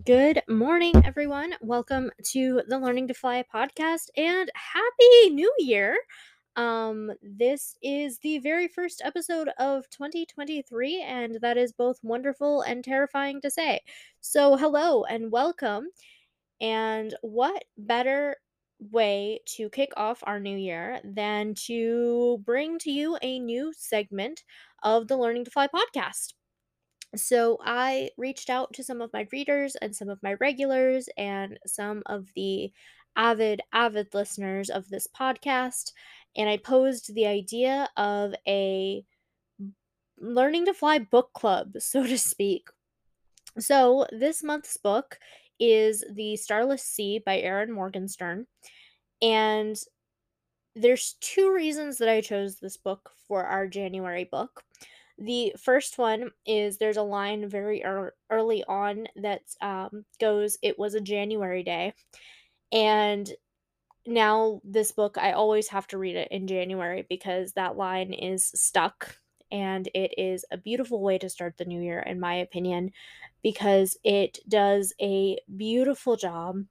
Good morning, everyone. Welcome to the Learning to Fly podcast and Happy New Year. Um, this is the very first episode of 2023, and that is both wonderful and terrifying to say. So, hello and welcome. And what better way to kick off our new year than to bring to you a new segment of the Learning to Fly podcast? So I reached out to some of my readers and some of my regulars and some of the avid, avid listeners of this podcast. And I posed the idea of a learning to fly book club, so to speak. So this month's book is The Starless Sea by Erin Morgenstern. And there's two reasons that I chose this book for our January book. The first one is there's a line very ear- early on that um, goes, It was a January day. And now, this book, I always have to read it in January because that line is stuck. And it is a beautiful way to start the new year, in my opinion, because it does a beautiful job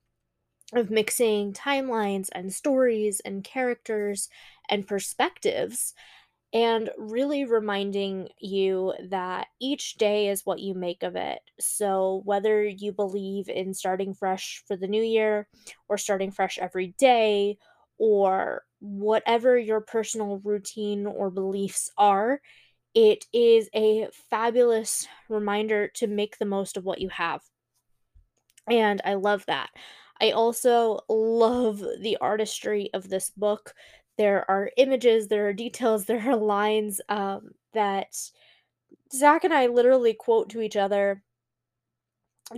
of mixing timelines and stories and characters and perspectives and really reminding you that each day is what you make of it. So, whether you believe in starting fresh for the new year or starting fresh every day or whatever your personal routine or beliefs are, it is a fabulous reminder to make the most of what you have. And I love that. I also love the artistry of this book. There are images, there are details, there are lines um, that Zach and I literally quote to each other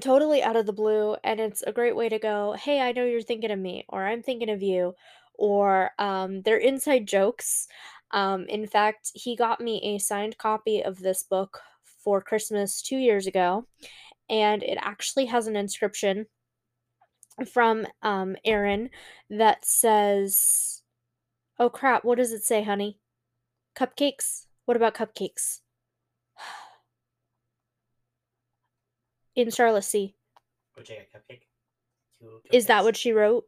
totally out of the blue. And it's a great way to go, hey, I know you're thinking of me, or I'm thinking of you, or um, they're inside jokes. Um, in fact, he got me a signed copy of this book for Christmas two years ago, and it actually has an inscription from um Erin that says, "Oh crap, what does it say, honey? Cupcakes? What about cupcakes?" In Sea. Would you get a cupcake? Two Is that what she wrote?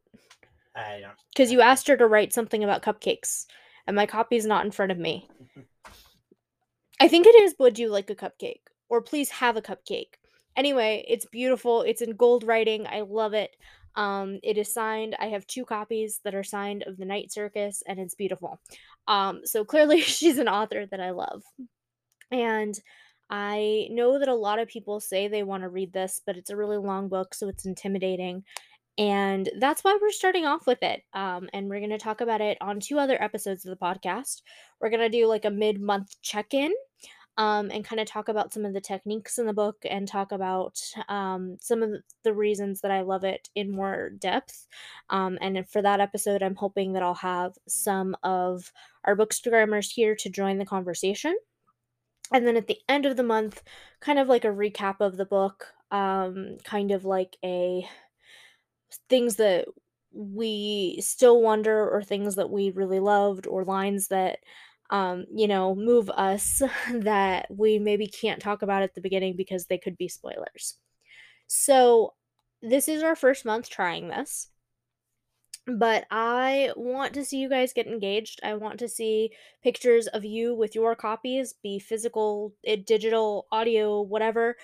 I don't. Because you asked her to write something about cupcakes, and my copy's not in front of me. I think it is Would you like a cupcake? Or please have a cupcake. Anyway, it's beautiful. It's in gold writing. I love it. Um, it is signed. I have two copies that are signed of the Night Circus, and it's beautiful. Um, so clearly, she's an author that I love. And I know that a lot of people say they want to read this, but it's a really long book, so it's intimidating. And that's why we're starting off with it. Um, and we're going to talk about it on two other episodes of the podcast. We're going to do like a mid month check in um, and kind of talk about some of the techniques in the book and talk about um, some of the reasons that I love it in more depth. Um, and for that episode, I'm hoping that I'll have some of our bookstagrammers here to join the conversation. And then at the end of the month, kind of like a recap of the book, um, kind of like a things that we still wonder or things that we really loved or lines that um you know move us that we maybe can't talk about at the beginning because they could be spoilers so this is our first month trying this but I want to see you guys get engaged. I want to see pictures of you with your copies, be physical, eh, digital, audio, whatever.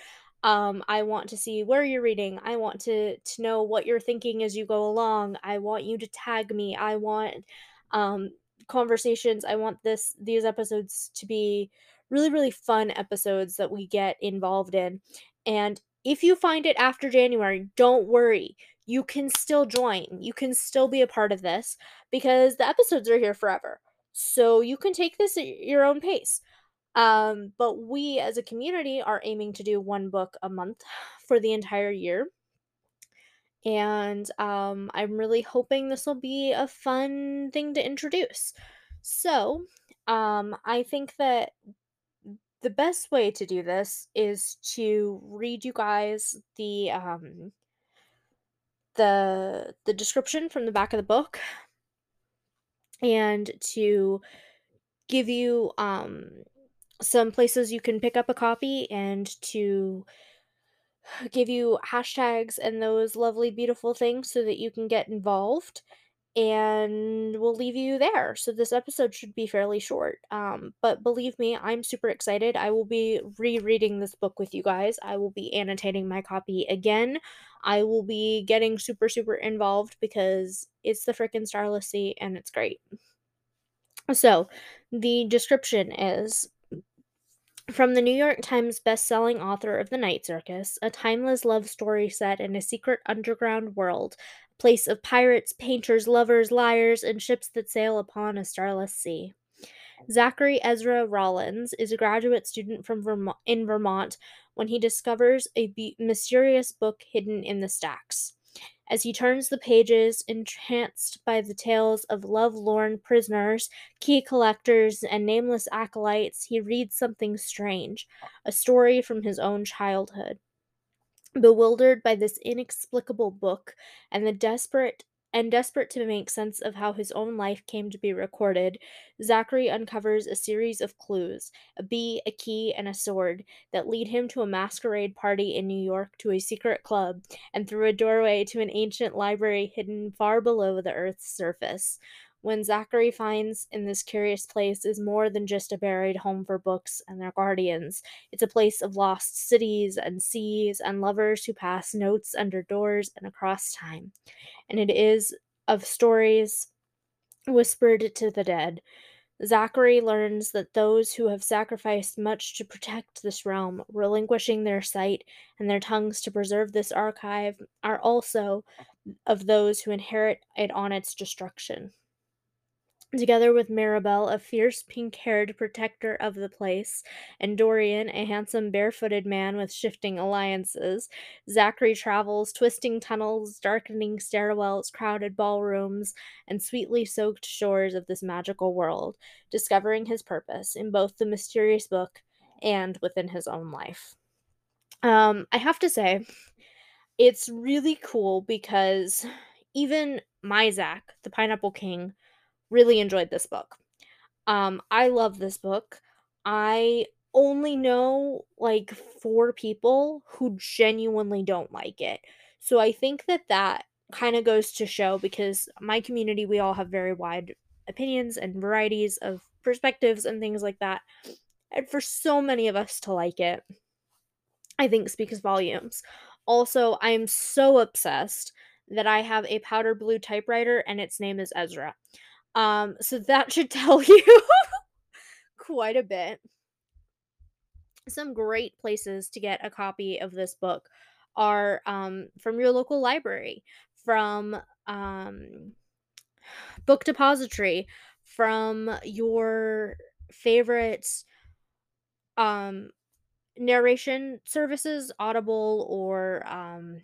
Um, I want to see where you're reading. I want to to know what you're thinking as you go along. I want you to tag me. I want um, conversations. I want this these episodes to be really really fun episodes that we get involved in. And if you find it after January, don't worry you can still join. You can still be a part of this because the episodes are here forever. So you can take this at your own pace. Um, but we as a community are aiming to do one book a month for the entire year. And um, I'm really hoping this will be a fun thing to introduce. So um, I think that the best way to do this is to read you guys the um, the the description from the back of the book and to give you um some places you can pick up a copy and to give you hashtags and those lovely, beautiful things so that you can get involved. And we'll leave you there. So this episode should be fairly short. Um, but believe me, I'm super excited. I will be rereading this book with you guys. I will be annotating my copy again. I will be getting super, super involved because it's the freaking Starless Sea and it's great. So, the description is from the New York Times best-selling author of The Night Circus, a timeless love story set in a secret underground world, a place of pirates, painters, lovers, liars, and ships that sail upon a starless sea. Zachary Ezra Rawlins is a graduate student from Vermont, in Vermont when he discovers a be- mysterious book hidden in the stacks. As he turns the pages, entranced by the tales of love-lorn prisoners, key collectors, and nameless acolytes, he reads something strange, a story from his own childhood. Bewildered by this inexplicable book and the desperate and desperate to make sense of how his own life came to be recorded, Zachary uncovers a series of clues a bee, a key, and a sword that lead him to a masquerade party in New York, to a secret club, and through a doorway to an ancient library hidden far below the Earth's surface. When Zachary finds in this curious place is more than just a buried home for books and their guardians. It's a place of lost cities and seas and lovers who pass notes under doors and across time. And it is of stories whispered to the dead. Zachary learns that those who have sacrificed much to protect this realm, relinquishing their sight and their tongues to preserve this archive, are also of those who inherit it on its destruction together with Mirabelle, a fierce pink haired protector of the place, and Dorian, a handsome barefooted man with shifting alliances. Zachary travels twisting tunnels, darkening stairwells, crowded ballrooms, and sweetly soaked shores of this magical world, discovering his purpose in both the mysterious book and within his own life. Um, I have to say, it's really cool because even my Zach, the Pineapple King, really enjoyed this book. Um, I love this book. I only know like four people who genuinely don't like it. So I think that that kind of goes to show because my community, we all have very wide opinions and varieties of perspectives and things like that. And for so many of us to like it, I think speaks volumes. Also, I am so obsessed that I have a powder blue typewriter and its name is Ezra. Um, so that should tell you quite a bit. Some great places to get a copy of this book are um, from your local library, from um, Book Depository, from your favorite um, narration services, Audible or um,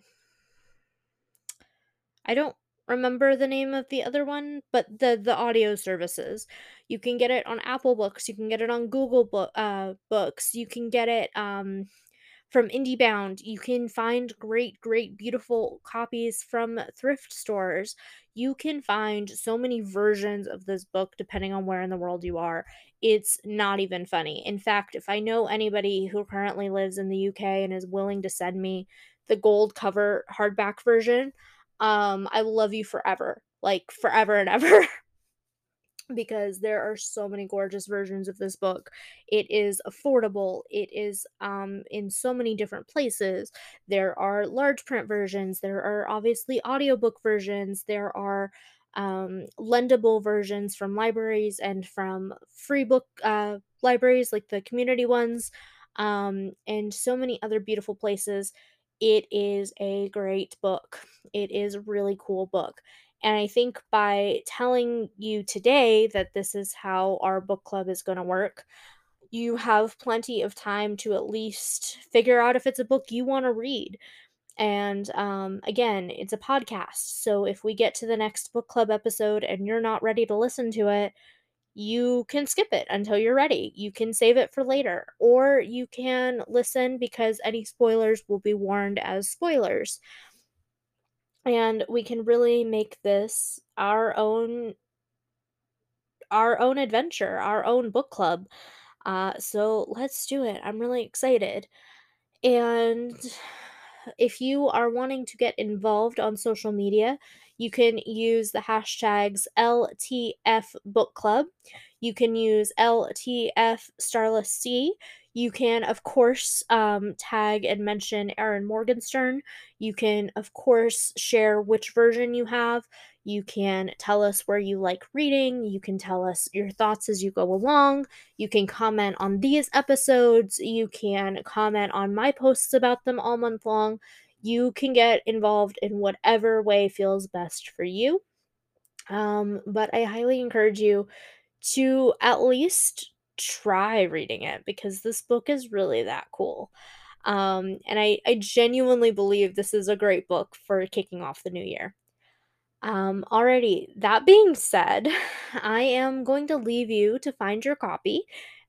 I don't remember the name of the other one, but the the audio services. You can get it on Apple Books, you can get it on Google uh, Books, you can get it um, from IndieBound. You can find great, great, beautiful copies from thrift stores. You can find so many versions of this book depending on where in the world you are. It's not even funny. In fact, if I know anybody who currently lives in the UK and is willing to send me the gold cover hardback version, um, I love you forever, like forever and ever. because there are so many gorgeous versions of this book. It is affordable. It is um, in so many different places. There are large print versions. There are obviously audiobook versions. There are um, lendable versions from libraries and from free book uh, libraries like the community ones, um, and so many other beautiful places. It is a great book. It is a really cool book. And I think by telling you today that this is how our book club is going to work, you have plenty of time to at least figure out if it's a book you want to read. And um, again, it's a podcast. So if we get to the next book club episode and you're not ready to listen to it, you can skip it until you're ready. You can save it for later, or you can listen because any spoilers will be warned as spoilers. And we can really make this our own our own adventure, our own book club. Uh, so let's do it. I'm really excited. And if you are wanting to get involved on social media, you can use the hashtags LTF Book Club. You can use LTF Starless Sea. You can, of course, um, tag and mention Erin Morgenstern. You can, of course, share which version you have. You can tell us where you like reading. You can tell us your thoughts as you go along. You can comment on these episodes. You can comment on my posts about them all month long. You can get involved in whatever way feels best for you. Um, but I highly encourage you to at least try reading it because this book is really that cool. Um, and I, I genuinely believe this is a great book for kicking off the new year. Um, alrighty, that being said, I am going to leave you to find your copy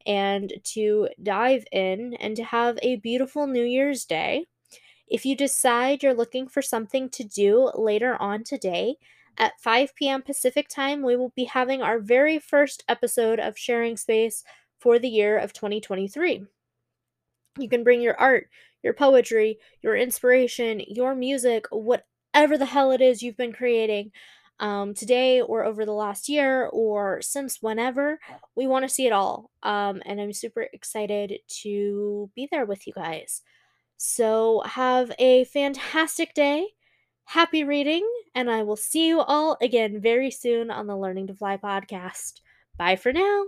and to dive in and to have a beautiful New Year's Day. If you decide you're looking for something to do later on today, at 5 p.m. Pacific time, we will be having our very first episode of Sharing Space for the year of 2023. You can bring your art, your poetry, your inspiration, your music, whatever the hell it is you've been creating um, today or over the last year or since whenever. We want to see it all. Um, and I'm super excited to be there with you guys. So, have a fantastic day. Happy reading, and I will see you all again very soon on the Learning to Fly podcast. Bye for now.